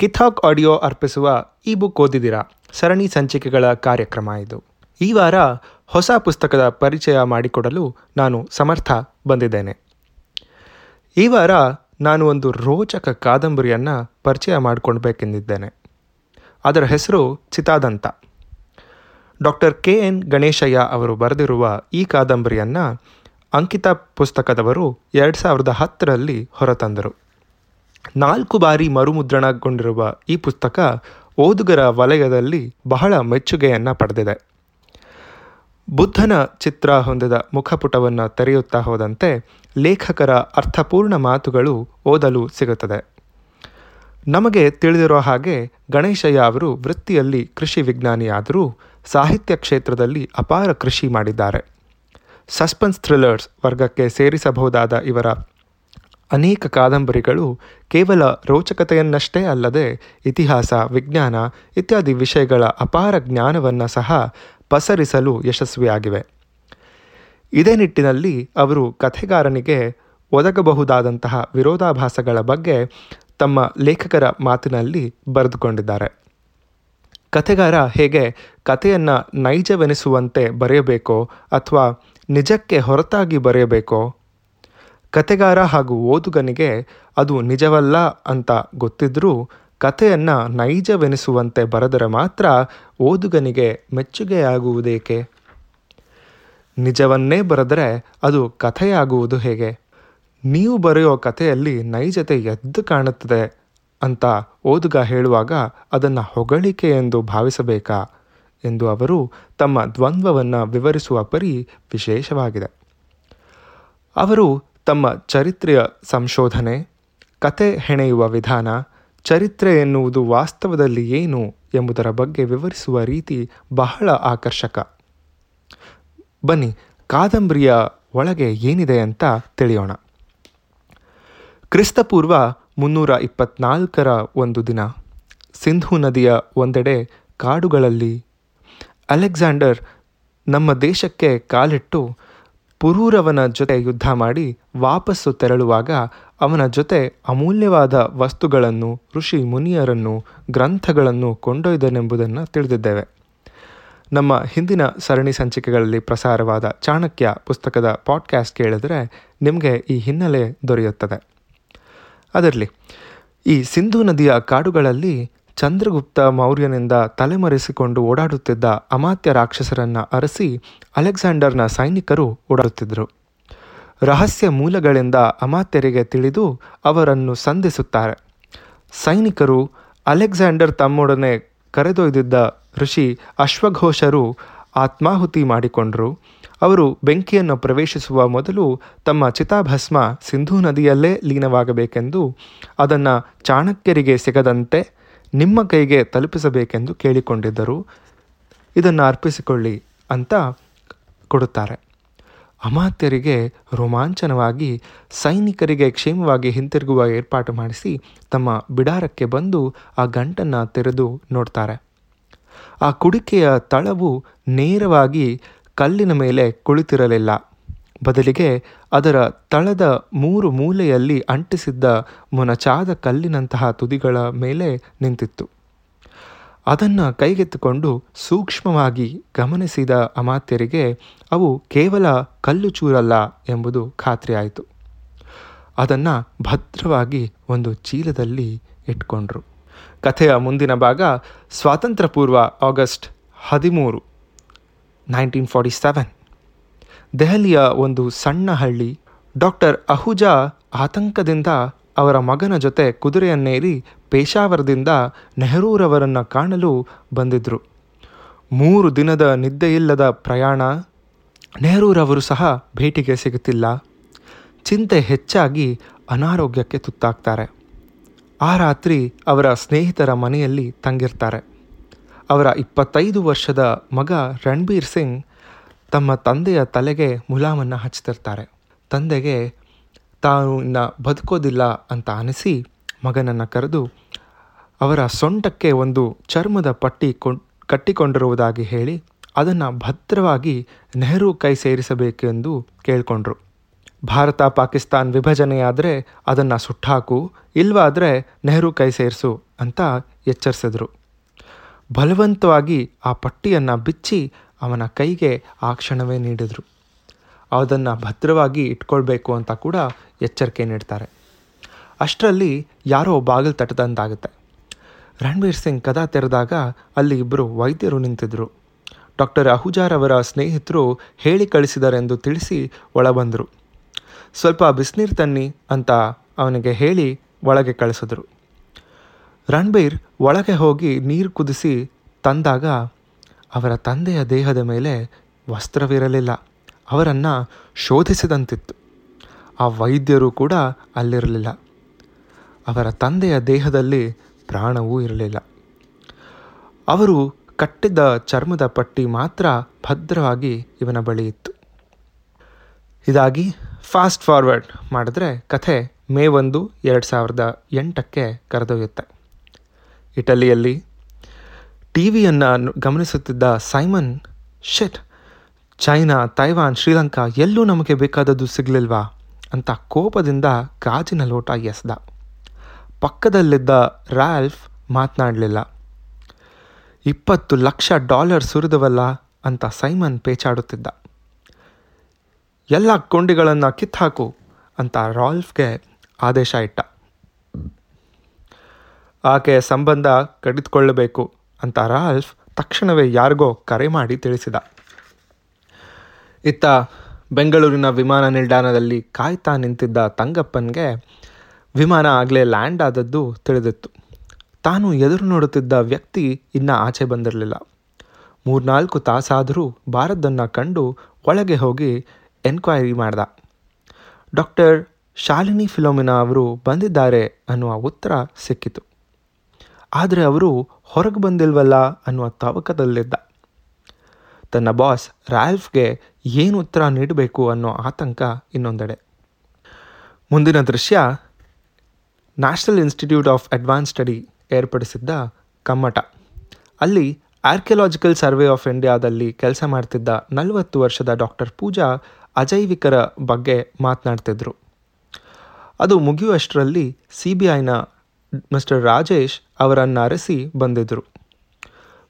ಕಿಥಾಕ್ audio ಅರ್ಪಿಸುವ ಈ book ಓದಿದಿರಾ? ಸರಣಿ ಸಂಚಿಕೆಗಳ ಕಾರ್ಯಕ್ರಮ ಇದು. ಈ ವಾರ ಹೊಸ ಪುಸ್ತಕದ ಪರಿಚಯ ಮಾಡಿಕೊಡಲು ನಾನು ಸಮರ್ಥ ಬಂದಿದ್ದೇನೆ. ಈ ವಾರ ನಾನು ಒಂದು ರೋಚಕ ಕಾದಂಬರಿಯನ್ನು ಪರಿಚಯ ಮಾಡಿಕೊಳ್ಬೇಕೆಂದಿದ್ದೇನೆ. ಅದರ ಹೆಸರು Chitadanta. Doctor K N Ganeshaiah ಅವರು ಬರೆದಿರುವ ಈ ಕಾದಂಬರಿಯನ್ನು ಅಂಕಿತ ಪುಸ್ತಕದವರು ಎರಡು ಸಾವಿರದ ಹತ್ತರಲ್ಲಿ ಹೊರತಂದರು. ನಾಲ್ಕು ಬಾರಿ ಮರುಮುದ್ರಣಗೊಂಡಿರುವ ಈ ಪುಸ್ತಕ ಓದುಗರ ವಲಯದಲ್ಲಿ ಬಹಳ ಮೆಚ್ಚುಗೆಯನ್ನು ಪಡೆದಿದೆ. ಬುದ್ಧನ ಚಿತ್ರ ಹೊಂದಿದ ಮುಖಪುಟವನ್ನು ತೆರೆಯುತ್ತಾ ಹೋದಂತೆ ಲೇಖಕರ ಅರ್ಥಪೂರ್ಣ ಮಾತುಗಳು ಓದಲು ಸಿಗುತ್ತದೆ. ನಮಗೆ ತಿಳಿದಿರೋ ಹಾಗೆ ಗಣೇಶಯ್ಯ ಅವರು ವೃತ್ತಿಯಲ್ಲಿ ಕೃಷಿ ವಿಜ್ಞಾನಿಯಾದರೂ ಸಾಹಿತ್ಯ ಕ್ಷೇತ್ರದಲ್ಲಿ ಅಪಾರ ಕೃಷಿ ಮಾಡಿದ್ದಾರೆ. ಸಸ್ಪೆನ್ಸ್ ಥ್ರಿಲ್ಲರ್ಸ್ ವರ್ಗಕ್ಕೆ ಸೇರಿಸಬಹುದಾದ ಇವರ ಅನೇಕ ಕಾದಂಬರಿಗಳು ಕೇವಲ ರೋಚಕತೆಯನ್ನಷ್ಟೇ ಅಲ್ಲದೆ ಇತಿಹಾಸ, ವಿಜ್ಞಾನ ಇತ್ಯಾದಿ ವಿಷಯಗಳ ಅಪಾರ ಜ್ಞಾನವನ್ನು ಸಹ ಪಸರಿಸಲು ಯಶಸ್ವಿಯಾಗಿವೆ. ಇದೇ ನಿಟ್ಟಿನಲ್ಲಿ ಅವರು ಕಥೆಗಾರನಿಗೆ ಒದಗಬಹುದಾದಂತಹ ವಿರೋಧಾಭಾಸಗಳ ಬಗ್ಗೆ ತಮ್ಮ ಲೇಖಕರ ಮಾತಿನಲ್ಲಿ ಬರೆದುಕೊಂಡಿದ್ದಾರೆ. ಕಥೆಗಾರ ಹೇಗೆ ಕಥೆಯನ್ನು ನೈಜವೆನಿಸುವಂತೆ ಬರೆಯಬೇಕೋ ಅಥವಾ ನಿಜಕ್ಕೆ ಹೊರತಾಗಿ ಬರೆಯಬೇಕೋ ಕತೆಗಾರ ಹಾಗೂ ಓದುಗನಿಗೆ ಅದು ನಿಜವಲ್ಲ ಅಂತ ಗೊತ್ತಿದ್ರೂ ಕಥೆಯನ್ನು ನೈಜವೆನಿಸುವಂತೆ ಬರೆದರೆ ಮಾತ್ರ ಓದುಗನಿಗೆ ಮೆಚ್ಚುಗೆಯಾಗುವುದೇಕೆ? ನಿಜವನ್ನೇ ಬರೆದರೆ ಅದು ಕಥೆಯಾಗುವುದು ಹೇಗೆ? ನೀವು ಬರೆಯೋ ಕಥೆಯಲ್ಲಿ ನೈಜತೆ ಎದ್ದು ಕಾಣುತ್ತದೆ ಅಂತ ಓದುಗ ಹೇಳುವಾಗ ಅದನ್ನು ಹೊಗಳಿಕೆ ಎಂದು ಭಾವಿಸಬೇಕಾ? ಎಂದು ಅವರು ತಮ್ಮ ದ್ವಂದ್ವವನ್ನು ವಿವರಿಸುವ ಪರಿ ವಿಶೇಷವಾಗಿದೆ. ಅವರು ತಮ್ಮ ಚರಿತ್ರೆಯ ಸಂಶೋಧನೆ ಕತೆ ಹೆಣೆಯುವ ವಿಧಾನ, ಚರಿತ್ರೆ ಎನ್ನುವುದು ವಾಸ್ತವದಲ್ಲಿ ಏನು ಎಂಬುದರ ಬಗ್ಗೆ ವಿವರಿಸುವ ರೀತಿ ಬಹಳ ಆಕರ್ಷಕ. ಬನ್ನಿ, ಕಾದಂಬರಿಯ ಒಳಗೆ ಏನಿದೆ ಅಂತ ತಿಳಿಯೋಣ. ಕ್ರಿಸ್ತಪೂರ್ವ ಮುನ್ನೂರ ಇಪ್ಪತ್ನಾಲ್ಕರ ಒಂದು ದಿನ, ಸಿಂಧೂ ನದಿಯ ಒಂದೆಡೆ ಕಾಡುಗಳಲ್ಲಿ ಅಲೆಕ್ಸಾಂಡರ್ ನಮ್ಮ ದೇಶಕ್ಕೆ ಕಾಲಿಟ್ಟು ಪುರೂರವನ ಜೊತೆ ಯುದ್ಧ ಮಾಡಿ ವಾಪಸ್ಸು ತೆರಳುವಾಗ ಅವನ ಜೊತೆ ಅಮೂಲ್ಯವಾದ ವಸ್ತುಗಳನ್ನು ಋಷಿ ಮುನಿಯರನ್ನು ಗ್ರಂಥಗಳನ್ನು ಕೊಂಡೊಯ್ದನೆಂಬುದನ್ನು ತಿಳಿದಿದ್ದೇವೆ. ನಮ್ಮ ಹಿಂದಿನ ಸರಣಿ ಸಂಚಿಕೆಗಳಲ್ಲಿ ಪ್ರಸಾರವಾದ ಚಾಣಕ್ಯ ಪುಸ್ತಕದ ಪಾಡ್ಕ್ಯಾಸ್ಟ್ ಕೇಳಿದರೆ ನಿಮಗೆ ಈ ಹಿನ್ನೆಲೆ ದೊರೆಯುತ್ತದೆ. ಅದರಲ್ಲಿ ಈ ಸಿಂಧು ನದಿಯ ಕಾಡುಗಳಲ್ಲಿ ಚಂದ್ರಗುಪ್ತ ಮೌರ್ಯನಿಂದ ತಲೆಮರೆಸಿಕೊಂಡು ಓಡಾಡುತ್ತಿದ್ದ ಅಮಾತ್ಯ ರಾಕ್ಷಸರನ್ನ ಅರಸಿ ಅಲೆಕ್ಸಾಂಡರ್ನ ಸೈನಿಕರು ಓಡಾಡುತ್ತಿದ್ದರು. ರಹಸ್ಯ ಮೂಲಗಳಿಂದ ಅಮಾತ್ಯರಿಗೆ ತಿಳಿದು ಅವರನ್ನು ಸಂಧಿಸುತ್ತಾರೆ. ಸೈನಿಕರು ಅಲೆಕ್ಸಾಂಡರ್ ತಮ್ಮೊಡನೆ ಕರೆದೊಯ್ದಿದ್ದ ಋಷಿ ಅಶ್ವಘೋಷರು ಆತ್ಮಾಹುತಿ ಮಾಡಿಕೊಂಡರು. ಅವರು ಬೆಂಕಿಯನ್ನು ಪ್ರವೇಶಿಸುವ ಮೊದಲು ತಮ್ಮ ಚಿತಾಭಸ್ಮ ಸಿಂಧೂ ನದಿಯಲ್ಲೇ ಲೀನವಾಗಬೇಕೆಂದು ಅದನ್ನು ಚಾಣಕ್ಯರಿಗೆ ಸಿಗದಂತೆ ನಿಮ್ಮ ಕೈಗೆ ತಲುಪಿಸಬೇಕೆಂದು ಕೇಳಿಕೊಂಡಿದ್ದರು ಇದನ್ನು ಅರ್ಪಿಸಿಕೊಳ್ಳಿ ಅಂತ ಕೊಡುತ್ತಾರೆ. ಅಮಾತ್ಯರಿಗೆ ರೋಮಾಂಚನವಾಗಿ, ಸೈನಿಕರಿಗೆ ಕ್ಷೇಮವಾಗಿ ಹಿಂತಿರುಗುವ ಏರ್ಪಾಟು ಮಾಡಿಸಿ ತಮ್ಮ ಬಿಡಾರಕ್ಕೆ ಬಂದು ಆ ಗಂಟನ್ನು ತೆರೆದು ನೋಡ್ತಾರೆ. ಆ ಕುಡಿಕೆಯ ತಳವು ನೇರವಾಗಿ ಕಲ್ಲಿನ ಮೇಲೆ ಕುಳಿತಿರಲಿಲ್ಲ. ಬದಲಿಗೆ ಅದರ ತಳದ ಮೂರು ಮೂಲೆಯಲ್ಲಿ ಅಂಟಿಸಿದ್ದ ಮೊನಚಾದ ಕಲ್ಲಿನಂತಹ ತುದಿಗಳ ಮೇಲೆ ನಿಂತಿತ್ತು. ಅದನ್ನು ಕೈಗೆತ್ತಿಕೊಂಡು ಸೂಕ್ಷ್ಮವಾಗಿ ಗಮನಿಸಿದ ಅಮಾತ್ಯರಿಗೆ ಅವು ಕೇವಲ ಕಲ್ಲು ಚೂರಲ್ಲ ಎಂಬುದು ಖಾತ್ರಿಯಾಯಿತು ಅದನ್ನು ಭದ್ರವಾಗಿ ಒಂದು ಚೀಲದಲ್ಲಿ ಇಟ್ಕೊಂಡ್ರು. ಕಥೆಯ ಮುಂದಿನ ಭಾಗ ಸ್ವಾತಂತ್ರ್ಯ ಪೂರ್ವ ಆಗಸ್ಟ್ ಹದಿಮೂರು, ನೈನ್ಟೀನ್ ಫಾರ್ಟಿ ಸೆವೆನ್. ದೆಹಲಿಯ ಒಂದು ಸಣ್ಣ ಹಳ್ಳಿ. ಡಾಕ್ಟರ್ ಅಹುಜಾ ಆತಂಕದಿಂದ ಅವರ ಮಗನ ಜೊತೆ ಕುದುರೆಯನ್ನೇರಿ ಪೇಶಾವರದಿಂದ ನೆಹರೂರವರನ್ನು ಕಾಣಲು ಬಂದಿದ್ದರು ಮೂರು ದಿನದ ನಿದ್ದೆಯಿಲ್ಲದ ಪ್ರಯಾಣ, ನೆಹರೂರವರು ಸಹ ಭೇಟಿಗೆ ಸಿಗುತ್ತಿಲ್ಲ. ಚಿಂತೆ ಹೆಚ್ಚಾಗಿ ಅನಾರೋಗ್ಯಕ್ಕೆ ತುತ್ತಾಗ್ತಾರೆ. ಆ ರಾತ್ರಿ ಅವರ ಸ್ನೇಹಿತರ ಮನೆಯಲ್ಲಿ ತಂಗಿರ್ತಾರೆ. ಅವರ ಇಪ್ಪತ್ತೈದು ವರ್ಷದ ಮಗ ರಣಬೀರ್ ಸಿಂಗ್ ತಮ್ಮ ತಂದೆಯ ತಲೆಗೆ ಮುಲಾಮನ್ನು ಹಚ್ತಿರ್ತಾರೆ. ತಂದೆಗೆ, ತಾನು ಇನ್ನು ಬದುಕೋದಿಲ್ಲ ಅಂತ ಅನಿಸಿ ಮಗನನ್ನು ಕರೆದು, ಅವರ ಸೊಂಟಕ್ಕೆ ಒಂದು ಚರ್ಮದ ಪಟ್ಟಿ ಕೊಂಡ್ ಕಟ್ಟಿಕೊಂಡಿರುವುದಾಗಿ ಹೇಳಿ, ಅದನ್ನು ಭದ್ರವಾಗಿ ನೆಹರು ಕೈ ಸೇರಿಸಬೇಕೆಂದು ಕೇಳಿಕೊಂಡ್ರು. ಭಾರತ ಪಾಕಿಸ್ತಾನ್ ವಿಭಜನೆಯಾದರೆ ಅದನ್ನು ಸುಟ್ಟಾಕು ಇಲ್ವಾದರೆ ನೆಹರು ಕೈ ಸೇರಿಸು ಅಂತ ಎಚ್ಚರಿಸಿದರು. ಬಲವಂತವಾಗಿ ಆ ಪಟ್ಟಿಯನ್ನು ಬಿಚ್ಚಿ ಅವನ ಕೈಗೆ ಆ ಕ್ಷಣವೇ ನೀಡಿದರು. ಅದನ್ನು ಭದ್ರವಾಗಿ ಇಟ್ಕೊಳ್ಬೇಕು ಅಂತ ಕೂಡ ಎಚ್ಚರಿಕೆ ನೀಡ್ತಾರೆ. ಅಷ್ಟರಲ್ಲಿ ಯಾರೋ ಬಾಗಿಲು ತಟ್ಟದಂತಾಗುತ್ತೆ. ರಣಬೀರ್ ಸಿಂಗ್ ಕದ ತೆರೆದಾಗ ಅಲ್ಲಿ ಇಬ್ಬರು ವೈದ್ಯರು ನಿಂತಿದ್ದರು ಡಾಕ್ಟರ್ ಅಹುಜಾರವರ ಸ್ನೇಹಿತರು ಹೇಳಿ ಕಳಿಸಿದರೆಂದು ತಿಳಿಸಿ ಒಳಬಂದರು. ಸ್ವಲ್ಪ ಬಿಸಿನೀರು ತನ್ನಿ ಅಂತ ಅವನಿಗೆ ಹೇಳಿ ಒಳಗೆ ಕಳಿಸಿದ್ರು. ರಣಬೀರ್ ಒಳಗೆ ಹೋಗಿ ನೀರು ಕುದಿಸಿ ತಂದಾಗ ಅವರ ತಂದೆಯ ದೇಹದ ಮೇಲೆ ವಸ್ತ್ರವಿರಲಿಲ್ಲ. ಅವರನ್ನು ಶೋಧಿಸಿದಂತಿತ್ತು. ಆ ವೈದ್ಯರು ಕೂಡ ಅಲ್ಲಿರಲಿಲ್ಲ. ಅವರ ತಂದೆಯ ದೇಹದಲ್ಲಿ ಪ್ರಾಣವೂ ಇರಲಿಲ್ಲ. ಅವರು ಕಟ್ಟಿದ್ದ ಚರ್ಮದ ಪಟ್ಟಿ ಮಾತ್ರ ಭದ್ರವಾಗಿ ಇವನ ಬಳಿ ಇತ್ತು. ಇದಾಗಿ ಫಾಸ್ಟ್ ಫಾರ್ವರ್ಡ್ ಮಾಡಿದ್ರೆ ಕಥೆ ಮೇ ಒಂದು, ಎರಡು ಸಾವಿರದ ಎಂಟಕ್ಕೆ ಕರೆದೊಯ್ಯುತ್ತೆ. ಇಟಲಿಯಲ್ಲಿ ಟಿ ವಿಯನ್ನು ಗಮನಿಸುತ್ತಿದ್ದ ಸೈಮನ್ ಶೆಟ್ ಚೈನಾ, ತೈವಾನ್, ಶ್ರೀಲಂಕಾ ಎಲ್ಲೂ ನಮಗೆ ಬೇಕಾದದ್ದು ಸಿಗಲಿಲ್ವಾ? ಅಂತ ಕೋಪದಿಂದ ಗಾಜಿನ ಲೋಟ ಎಸ್ದ. ಪಕ್ಕದಲ್ಲಿದ್ದ ರಾಲ್ಫ್ ಮಾತನಾಡಲಿಲ್ಲ. ಇಪ್ಪತ್ತು ಲಕ್ಷ ಡಾಲರ್ ಸುರಿದವಲ್ಲ? ಅಂತ ಸೈಮನ್ ಪೇಚಾಡುತ್ತಿದ್ದ. ಎಲ್ಲ ಕೊಂಡಿಗಳನ್ನು ಕಿತ್ತಾಕು, ಅಂತ ರಾಲ್ಫ್ಗೆ ಆದೇಶ ಇಟ್ಟ. ಆಕೆಯ ಸಂಬಂಧ ಕಡಿದುಕೊಳ್ಳಬೇಕು ಅಂತ ರಾಲ್ಫ್ ತಕ್ಷಣವೇ ಯಾರಿಗೋ ಕರೆ ಮಾಡಿ ತಿಳಿಸಿದ. ಇತ್ತ ಬೆಂಗಳೂರಿನ ವಿಮಾನ ನಿಲ್ದಾಣದಲ್ಲಿ ಕಾಯ್ತಾ ನಿಂತಿದ್ದ ತಂಗಪ್ಪನಿಗೆ ವಿಮಾನ ಆಗಲೇ ಲ್ಯಾಂಡ್ ಆದದ್ದು ತಿಳಿದಿತ್ತು. ತಾನು ಎದುರು ನೋಡುತ್ತಿದ್ದ ವ್ಯಕ್ತಿ ಇನ್ನೂ ಆಚೆ ಬಂದಿರಲಿಲ್ಲ. ಮೂರ್ನಾಲ್ಕು ತಾಸಾದರೂ ಬಾರದ್ದನ್ನು ಕಂಡು ಒಳಗೆ ಹೋಗಿ ಎನ್ಕ್ವೈರಿ ಮಾಡ್ದ. ಡಾಕ್ಟರ್ ಶಾಲಿನಿ ಫಿಲೋಮಿನಾ ಅವರು ಬಂದಿದ್ದಾರೆ ಅನ್ನುವ ಉತ್ತರ ಸಿಕ್ಕಿತು. ಆದರೆ ಅವರು ಹೊರಗೆ ಬಂದಿಲ್ವಲ್ಲ ಅನ್ನುವ ತವಕದಲ್ಲಿದ್ದ. ತನ್ನ ಬಾಸ್ ರಾಲ್ಫ್ಗೆ ಏನು ಉತ್ತರ ನೀಡಬೇಕು ಅನ್ನೋ ಆತಂಕ ಇನ್ನೊಂದೆಡೆ. ಮುಂದಿನ ದೃಶ್ಯ, national institute of advance study ಏರ್ಪಡಿಸಿದ್ದ ಕಮ್ಮಟ. ಅಲ್ಲಿ ಆರ್ಕಿಯಲಾಜಿಕಲ್ ಸರ್ವೆ ಆಫ್ ಇಂಡಿಯಾದಲ್ಲಿ ಕೆಲಸ ಮಾಡ್ತಿದ್ದ ನಲವತ್ತು ವರ್ಷದ ಡಾಕ್ಟರ್ ಪೂಜಾ ಅಜೈವಿಕರ ಬಗ್ಗೆ ಮಾತನಾಡ್ತಿದ್ರು. ಅದು ಮುಗಿಯುವಷ್ಟರಲ್ಲಿ ಸಿ ಬಿ ಐನ ಮಿಸ್ಟರ್ ರಾಜೇಶ್ ಅವರನ್ನು ಅರಸಿ ಬಂದಿದ್ದರು.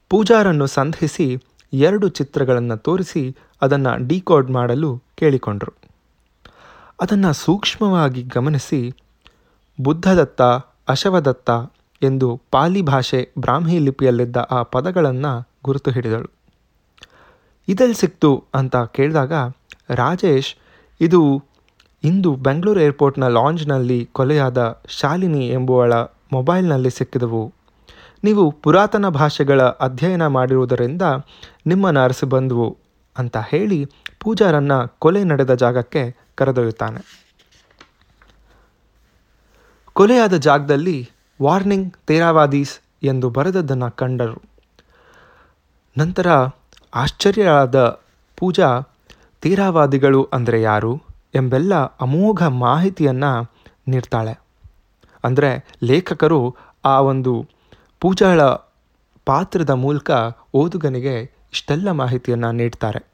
ಪೂಜಾರನ್ನು ಸಂಧಿಸಿ ಎರಡು ಚಿತ್ರಗಳನ್ನು ತೋರಿಸಿ ಅದನ್ನು ಡಿಕೋಡ್ ಮಾಡಲು ಕೇಳಿಕೊಂಡರು. ಅದನ್ನು ಸೂಕ್ಷ್ಮವಾಗಿ ಗಮನಿಸಿ, ಬುದ್ಧದತ್ತ, ಅಶವದತ್ತ ಎಂದು ಪಾಲಿ ಭಾಷೆ ಬ್ರಾಹ್ಮಿ ಲಿಪಿಯಲ್ಲಿದ್ದ ಆ ಪದಗಳನ್ನು ಗುರುತು ಹಿಡಿದಳು. ಇದೆಲ್ಲಿ ಸಿಕ್ತು ಅಂತ ಕೇಳಿದಾಗ, ರಾಜೇಶ್, ಇದು ಇಂದು ಬೆಂಗಳೂರು ಏರ್ಪೋರ್ಟ್ನ ಲಾಂಜ್ನಲ್ಲಿ ಕೊಲೆಯಾದ ಶಾಲಿನಿ ಎಂಬುವಳ ಮೊಬೈಲ್ನಲ್ಲಿ ಸಿಕ್ಕಿದವು. ನೀವು ಪುರಾತನ ಭಾಷೆಗಳ ಅಧ್ಯಯನ ಮಾಡಿರುವುದರಿಂದ ನಿಮ್ಮನ್ನು ಅರಸಿ ಬಂದವು ಅಂತ ಹೇಳಿ ಪೂಜಾರನ್ನು ಕೊಲೆ ನಡೆದ ಜಾಗಕ್ಕೆ ಕರೆದೊಯ್ಯುತ್ತಾನೆ. ಕೊಲೆಯಾದ ಜಾಗದಲ್ಲಿ ವಾರ್ನಿಂಗ್, ತೇರಾವಾದೀಸ್ ಎಂದು ಬರೆದದ್ದನ್ನು ಕಂಡರು. ನಂತರ ಆಶ್ಚರ್ಯರಾದ ಪೂಜಾ, ತೀರಾವಾದಿಗಳು ಅಂದರೆ ಯಾರು? ಎಂಬೆಲ್ಲ ಅಮೋಘ ಮಾಹಿತಿಯನ್ನು ನೀಡ್ತಾಳೆ. ಅಂದರೆ ಲೇಖಕರು ಆ ಒಂದು ಪೂಜಾಳ ಪಾತ್ರದ ಮೂಲಕ ಓದುಗನಿಗೆ ಇಷ್ಟೆಲ್ಲ ಮಾಹಿತಿಯನ್ನು ನೀಡ್ತಾರೆ.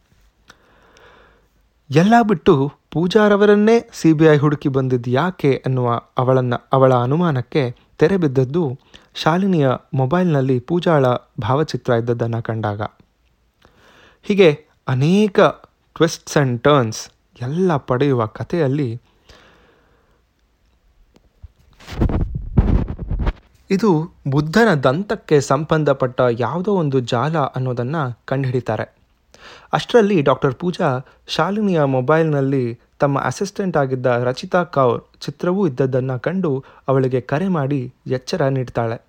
ಎಲ್ಲ ಬಿಟ್ಟು ಪೂಜಾರವರನ್ನೇ ಸಿ ಬಿ ಐ ಹುಡುಕಿ ಬಂದಿದ್ದು ಯಾಕೆ ಅನ್ನುವ ಅವಳನ್ನು, ಅವಳ ಅನುಮಾನಕ್ಕೆ ತೆರೆ ಬಿದ್ದದ್ದು ಶಾಲಿನಿಯ ಮೊಬೈಲ್ನಲ್ಲಿ ಪೂಜಾಳ ಭಾವಚಿತ್ರ ಇದ್ದದ್ದನ್ನು ಕಂಡಾಗ. ಹೀಗೆ ಅನೇಕ ಟ್ವಿಸ್ಟ್ಸ್ ಆ್ಯಂಡ್ ಟರ್ನ್ಸ್ ಎಲ್ಲ ಪಡೆಯುವ ಕಥೆಯಲ್ಲಿ ಇದು ಬುದ್ಧನ ದಂತಕ್ಕೆ ಸಂಬಂಧಪಟ್ಟ ಯಾವುದೋ ಒಂದು ಜಾಲ ಅನ್ನೋದನ್ನು ಕಂಡುಹಿಡಿತಾರೆ. ಅಷ್ಟರಲ್ಲಿ ಡಾಕ್ಟರ್ ಪೂಜಾ ಶಾಲಿನಿಯ ಮೊಬೈಲ್ನಲ್ಲಿ ತಮ್ಮ ಅಸಿಸ್ಟೆಂಟ್ ಆಗಿದ್ದ ರಚಿತಾ ಕೌರ್ ಚಿತ್ರವೂ ಇದ್ದದ್ದನ್ನು ಕಂಡು ಅವಳಿಗೆ ಕರೆ ಮಾಡಿ ಎಚ್ಚರ ನೀಡ್ತಾಳೆ.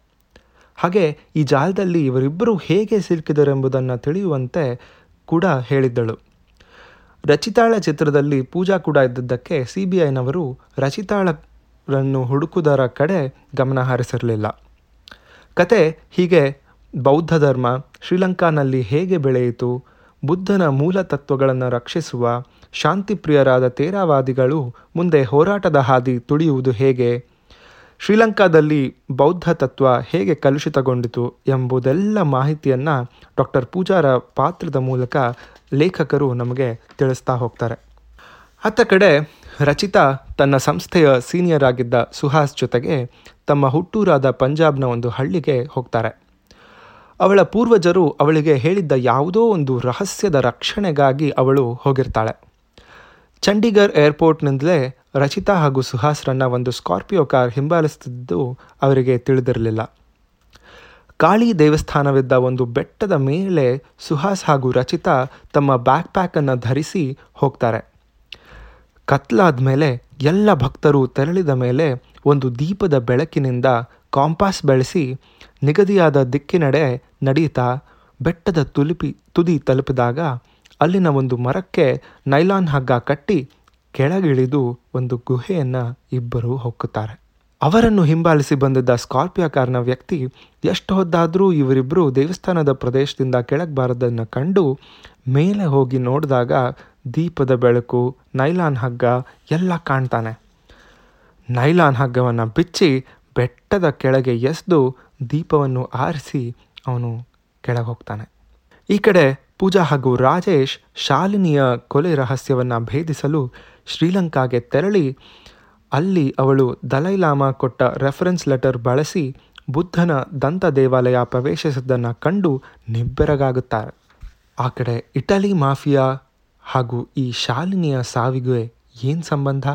ಹಾಗೆ ಈ ಜಾಲದಲ್ಲಿ ಇವರಿಬ್ಬರು ಹೇಗೆ ಸಿಲುಕಿದರೆಂಬುದನ್ನು ತಿಳಿಯುವಂತೆ ಕೂಡ ಹೇಳಿದ್ದಳು. ರಚಿತಾಳ ಚಿತ್ರದಲ್ಲಿ ಪೂಜಾ ಕೂಡ ಇದ್ದದ್ದಕ್ಕೆ ಸಿ ಬಿ ಐನವರು ರಚಿತಾಳರನ್ನು ಹುಡುಕುವುದರ ಕಡೆ ಗಮನ ಹರಿಸಿರಲಿಲ್ಲ. ಕತೆ ಹೀಗೆ, ಬೌದ್ಧ ಧರ್ಮ ಶ್ರೀಲಂಕಾನಲ್ಲಿ ಹೇಗೆ ಬೆಳೆಯಿತು, ಬುದ್ಧನ ಮೂಲ ತತ್ವಗಳನ್ನು ರಕ್ಷಿಸುವ ಶಾಂತಿಪ್ರಿಯರಾದ ತೇರಾವಾದಿಗಳು ಮುಂದೆ ಹೋರಾಟದ ಹಾದಿ ತುಳಿಯುವುದು ಹೇಗೆ ಶ್ರೀಲಂಕಾದಲ್ಲಿ ಬೌದ್ಧ ತತ್ವ ಹೇಗೆ ಕಲುಷಿತಗೊಂಡಿತು ಎಂಬುದೆಲ್ಲ ಮಾಹಿತಿಯನ್ನು ಡಾಕ್ಟರ್ ಪೂಜಾರ ಪಾತ್ರದ ಮೂಲಕ ಲೇಖಕರು ನಮಗೆ ತಿಳಿಸ್ತಾ ಹೋಗ್ತಾರೆ. ಅತ್ತ ಕಡೆ ರಚಿತಾ ತನ್ನ ಸಂಸ್ಥೆಯ ಸೀನಿಯರ್ ಆಗಿದ್ದ ಸುಹಾಸ್ ಜೊತೆಗೆ ತಮ್ಮ ಹುಟ್ಟೂರಾದ ಪಂಜಾಬ್ನ ಒಂದು ಹಳ್ಳಿಗೆ ಹೋಗ್ತಾರೆ. ಅವಳ ಪೂರ್ವಜರು ಅವಳಿಗೆ ಹೇಳಿದ್ದ ಯಾವುದೋ ಒಂದು ರಹಸ್ಯದ ರಕ್ಷಣೆಗಾಗಿ ಅವಳು ಹೋಗಿರ್ತಾಳೆ. ಚಂಡೀಗರ್ ಏರ್ಪೋರ್ಟ್ನಿಂದಲೇ ರಚಿತಾ ಹಾಗೂ ಸುಹಾಸ್ರನ್ನ ಒಂದು ಸ್ಕಾರ್ಪಿಯೋ ಕಾರ್ ಹಿಂಬಾಲಿಸುತ್ತಿದ್ದು ಅವರಿಗೆ ತಿಳಿದಿರಲಿಲ್ಲ. ಕಾಳಿ ದೇವಸ್ಥಾನವಿದ್ದ ಒಂದು ಬೆಟ್ಟದ ಮೇಲೆ ಸುಹಾಸ್ ಹಾಗೂ ರಚಿತಾ ತಮ್ಮ ಬ್ಯಾಕ್ ಪ್ಯಾಕನ್ನು ಧರಿಸಿ ಹೋಗ್ತಾರೆ. ಕತ್ಲಾದ ಮೇಲೆ ಎಲ್ಲ ಭಕ್ತರು ತೆರಳಿದ ಮೇಲೆ ಒಂದು ದೀಪದ ಬೆಳಕಿನಿಂದ ಕಾಂಪಾಸ್ ಬೆಳೆಸಿ ನಿಗದಿಯಾದ ದಿಕ್ಕಿನಡೆ ನಡೀತಾ ಬೆಟ್ಟದ ತುಲುಪಿ ತುದಿ ತಲುಪಿದಾಗ ಅಲ್ಲಿನ ಒಂದು ಮರಕ್ಕೆ ನೈಲಾನ್ ಹಗ್ಗ ಕಟ್ಟಿ ಕೆಳಗಿಳಿದು ಒಂದು ಗುಹೆಯನ್ನು ಇಬ್ಬರು ಹೊಕ್ಕುತ್ತಾರೆ. ಅವರನ್ನು ಹಿಂಬಾಲಿಸಿ ಬಂದಿದ್ದ ಸ್ಕಾರ್ಪಿಯೋ ಕಾರ್ನ ವ್ಯಕ್ತಿ ಎಷ್ಟು ಹೊದ್ದಾದರೂ ಇವರಿಬ್ಬರು ದೇವಸ್ಥಾನದ ಪ್ರದೇಶದಿಂದ ಕೆಳಗೆ ಬಾರದನ್ನು ಕಂಡು ಮೇಲೆ ಹೋಗಿ ನೋಡಿದಾಗ ದೀಪದ ಬೆಳಕು, ನೈಲಾನ್ ಹಗ್ಗ ಎಲ್ಲ ಕಾಣ್ತಾನೆ. ನೈಲಾನ್ ಹಗ್ಗವನ್ನು ಬಿಚ್ಚಿ ಬೆಟ್ಟದ ಕೆಳಗೆ ಎಸೆದು ದೀಪವನ್ನು ಆರಿಸಿ ಅವನು ಕೆಳಗೆ ಹೋಗ್ತಾನೆ. ಈ ಕಡೆ ಪೂಜಾ ಹಾಗೂ ರಾಜೇಶ್ ಶಾಲಿನಿಯ ಕೊಲೆ ರಹಸ್ಯವನ್ನು ಭೇದಿಸಲು ಶ್ರೀಲಂಕಾಗೆ ತೆರಳಿ ಅಲ್ಲಿ ಅವಳು ದಲೈಲಾಮಾ ಕೊಟ್ಟ ರೆಫರೆನ್ಸ್ ಲೆಟರ್ ಬಳಸಿ ಬುದ್ಧನ ದಂತ ದೇವಾಲಯ ಪ್ರವೇಶಿಸಿದ್ದನ್ನು ಕಂಡು ನಿಬ್ಬೆರಗಾಗುತ್ತಾರೆ. ಆ ಕಡೆ ಇಟಲಿ ಮಾಫಿಯಾ ಹಾಗೂ ಈ ಶಾಲಿನಿಯ ಸಾವಿಗೆ ಏನು ಸಂಬಂಧ?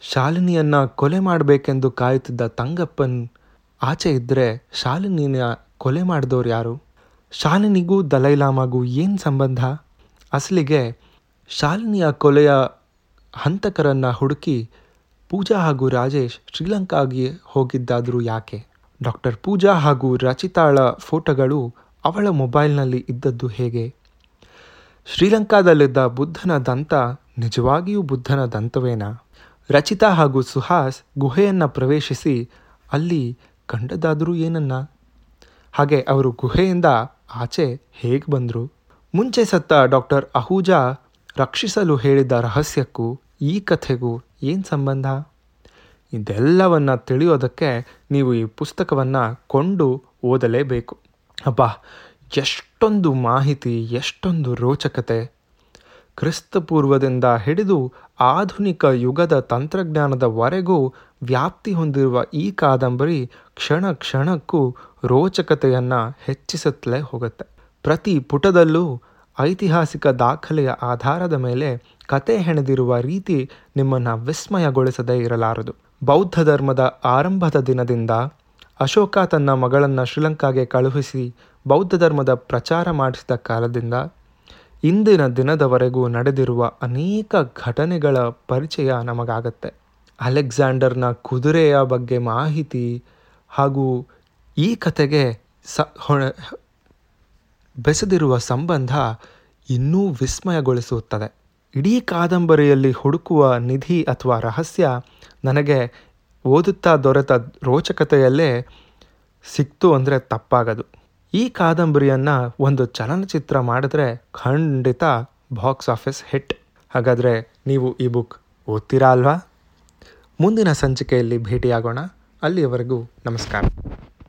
ಶಾಲಿನಿಯನ್ನು ಕೊಲೆ ಮಾಡಬೇಕೆಂದು ಕಾಯುತ್ತಿದ್ದ ತಂಗಪ್ಪನ್ ಆಚೆ ಇದ್ದರೆ ಶಾಲಿನಿಯ ಕೊಲೆ ಮಾಡಿದವ್ರು ಯಾರು? ಶಾಲಿನಿಗೂ ದಲೈಲಾಮಾಗೂ ಏನು ಸಂಬಂಧ? ಅಸಲಿಗೆ ಶಾಲಿನಿಯ ಕೊಲೆಯ ಹಂತಕರನ್ನು ಹುಡುಕಿ ಪೂಜಾ ಹಾಗೂ ರಾಜೇಶ್ ಶ್ರೀಲಂಕಾಗೆ ಹೋಗಿದ್ದಾದರೂ ಯಾಕೆ? ಡಾಕ್ಟರ್ ಪೂಜಾ ಹಾಗೂ ರಚಿತಾಳ ಫೋಟೋಗಳು ಅವಳ ಮೊಬೈಲ್ನಲ್ಲಿ ಇದ್ದದ್ದು ಹೇಗೆ? ಶ್ರೀಲಂಕಾದಲ್ಲಿದ್ದ ಬುದ್ಧನ ದಂತ ನಿಜವಾಗಿಯೂ ಬುದ್ಧನ ದಂತವೇನಾ? ರಚಿತಾ ಹಾಗೂ ಸುಹಾಸ್ ಗುಹೆಯನ್ನು ಪ್ರವೇಶಿಸಿ ಅಲ್ಲಿ ಕಂಡದಾದರೂ ಏನನ್ನ? ಹಾಗೆ ಅವರು ಗುಹೆಯಿಂದ ಆಚೆ ಹೇಗೆ ಬಂದರು? ಮುಂಚೆ ಸತ್ತ ಡಾಕ್ಟರ್ ಅಹೂಜಾ ರಕ್ಷಿಸಲು ಹೇಳಿದ ರಹಸ್ಯಕ್ಕೂ ಈ ಕಥೆಗೂ ಏನು ಸಂಬಂಧ? ಇದೆಲ್ಲವನ್ನು ತಿಳಿಯೋದಕ್ಕೆ ನೀವು ಈ ಪುಸ್ತಕವನ್ನು ಕೊಂಡು ಓದಲೇಬೇಕು. ಅಬ್ಬ, ಎಷ್ಟೊಂದು ಮಾಹಿತಿ, ಎಷ್ಟೊಂದು ರೋಚಕತೆ. ಕ್ರಿಸ್ತಪೂರ್ವದಿಂದ ಹಿಡಿದು ಆಧುನಿಕ ಯುಗದ ತಂತ್ರಜ್ಞಾನದವರೆಗೂ ವ್ಯಾಪ್ತಿ ಹೊಂದಿರುವ ಈ ಕಾದಂಬರಿ ಕ್ಷಣ ಕ್ಷಣಕ್ಕೂ ರೋಚಕತೆಯನ್ನು ಹೆಚ್ಚಿಸುತ್ತಲೇ ಹೋಗುತ್ತೆ. ಪ್ರತಿ ಪುಟದಲ್ಲೂ ಐತಿಹಾಸಿಕ ದಾಖಲೆಯ ಆಧಾರದ ಮೇಲೆ ಕತೆ ಹೆಣೆದಿರುವ ರೀತಿ ನಿಮ್ಮನ್ನು ವಿಸ್ಮಯಗೊಳಿಸದೇ ಇರಲಾರದು. ಬೌದ್ಧ ಧರ್ಮದ ಆರಂಭದ ದಿನದಿಂದ ಅಶೋಕ ತನ್ನ ಮಗಳನ್ನು ಶ್ರೀಲಂಕಾಗೆ ಕಳುಹಿಸಿ ಬೌದ್ಧ ಧರ್ಮದ ಪ್ರಚಾರ ಮಾಡಿಸಿದ ಕಾಲದಿಂದ ಇಂದಿನ ದಿನದವರೆಗೂ ನಡೆದಿರುವ ಅನೇಕ ಘಟನೆಗಳ ಪರಿಚಯ ನಮಗಾಗತ್ತೆ. ಅಲೆಕ್ಸಾಂಡರ್ನ ಕುದುರೆಯ ಬಗ್ಗೆ ಮಾಹಿತಿ ಹಾಗೂ ಈ ಕತೆಗೆ ಸ ಹೊಣ ಬೆಸೆದಿರುವ ಸಂಬಂಧ ಇನ್ನೂ ವಿಸ್ಮಯಗೊಳಿಸುತ್ತದೆ. ಇಡೀ ಕಾದಂಬರಿಯಲ್ಲಿ ಹುಡುಕುವ ನಿಧಿ ಅಥವಾ ರಹಸ್ಯ ನನಗೆ ಓದುತ್ತಾ ದೊರೆತ ರೋಚಕತೆಯಲ್ಲೇ ಸಿಕ್ತು ಅಂದರೆ ತಪ್ಪಾಗದು. ಈ ಕಾದಂಬರಿಯನ್ನು ಒಂದು ಚಲನಚಿತ್ರ ಮಾಡಿದ್ರೆ ಖಂಡಿತ ಬಾಕ್ಸ್ ಆಫೀಸ್ ಹಿಟ್. ಹಾಗಾದರೆ ನೀವು ಈ ಬುಕ್ ಓದ್ತೀರಾ ಅಲ್ವಾ? ಮುಂದಿನ ಸಂಚಿಕೆಯಲ್ಲಿ ಭೇಟಿಯಾಗೋಣ. ಅಲ್ಲಿಯವರೆಗೂ ನಮಸ್ಕಾರ.